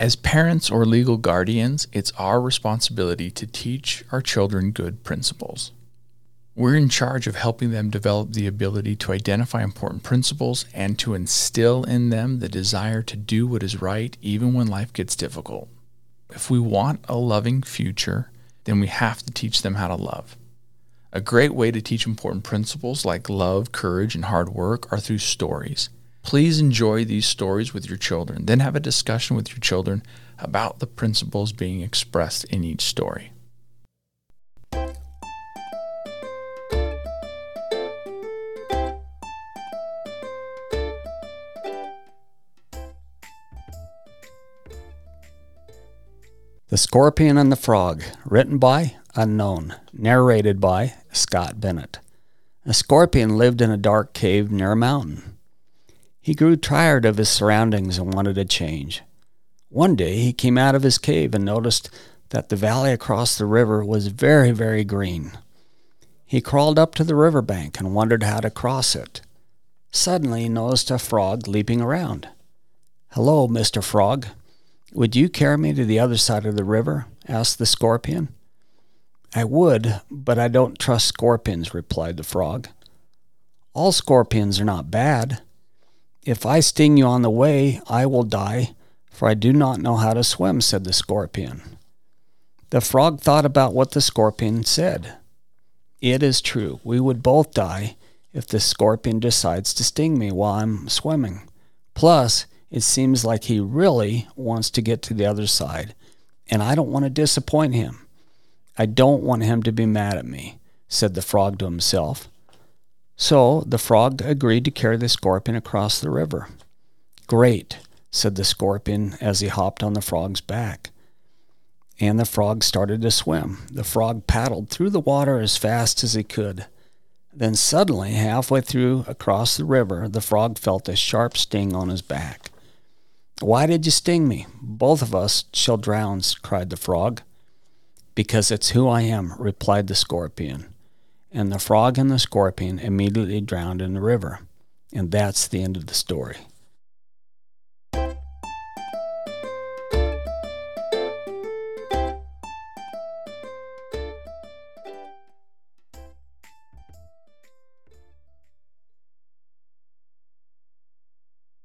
As parents or legal guardians, it's our responsibility to teach our children good principles. We're in charge of helping them develop the ability to identify important principles and to instill in them the desire to do what is right even when life gets difficult. If we want a loving future, then we have to teach them how to love. A great way to teach important principles like love, courage, and hard work are through stories. Please enjoy these stories with your children, then have a discussion with your children about the principles being expressed in each story. The Scorpion and the Frog, written by Unknown, narrated by Scott Bennett. A scorpion lived in a dark cave near a mountain. He grew tired of his surroundings and wanted a change. One day he came out of his cave and noticed that the valley across the river was very, very green. He crawled up to the river bank and wondered how to cross it. Suddenly he noticed a frog leaping around. Hello, Mr. Frog. Would you carry me to the other side of the river? asked the scorpion. I would, but I don't trust scorpions, replied the frog. All scorpions are not bad. If I sting you on the way, I will die, for I do not know how to swim, said the scorpion. The frog thought about what the scorpion said. It is true, we would both die if the scorpion decides to sting me while I'm swimming. Plus, it seems like he really wants to get to the other side, and I don't want to disappoint him. I don't want him to be mad at me, said the frog to himself. So the frog agreed to carry the scorpion across the river. Great, said the scorpion as he hopped on the frog's back. And the frog started to swim. The frog paddled through the water as fast as he could. Then suddenly, halfway through across the river, the frog felt a sharp sting on his back. Why did you sting me? Both of us shall drown, cried the frog. Because it's who I am, replied the scorpion and the frog and the scorpion immediately drowned in the river. And that's the end of the story.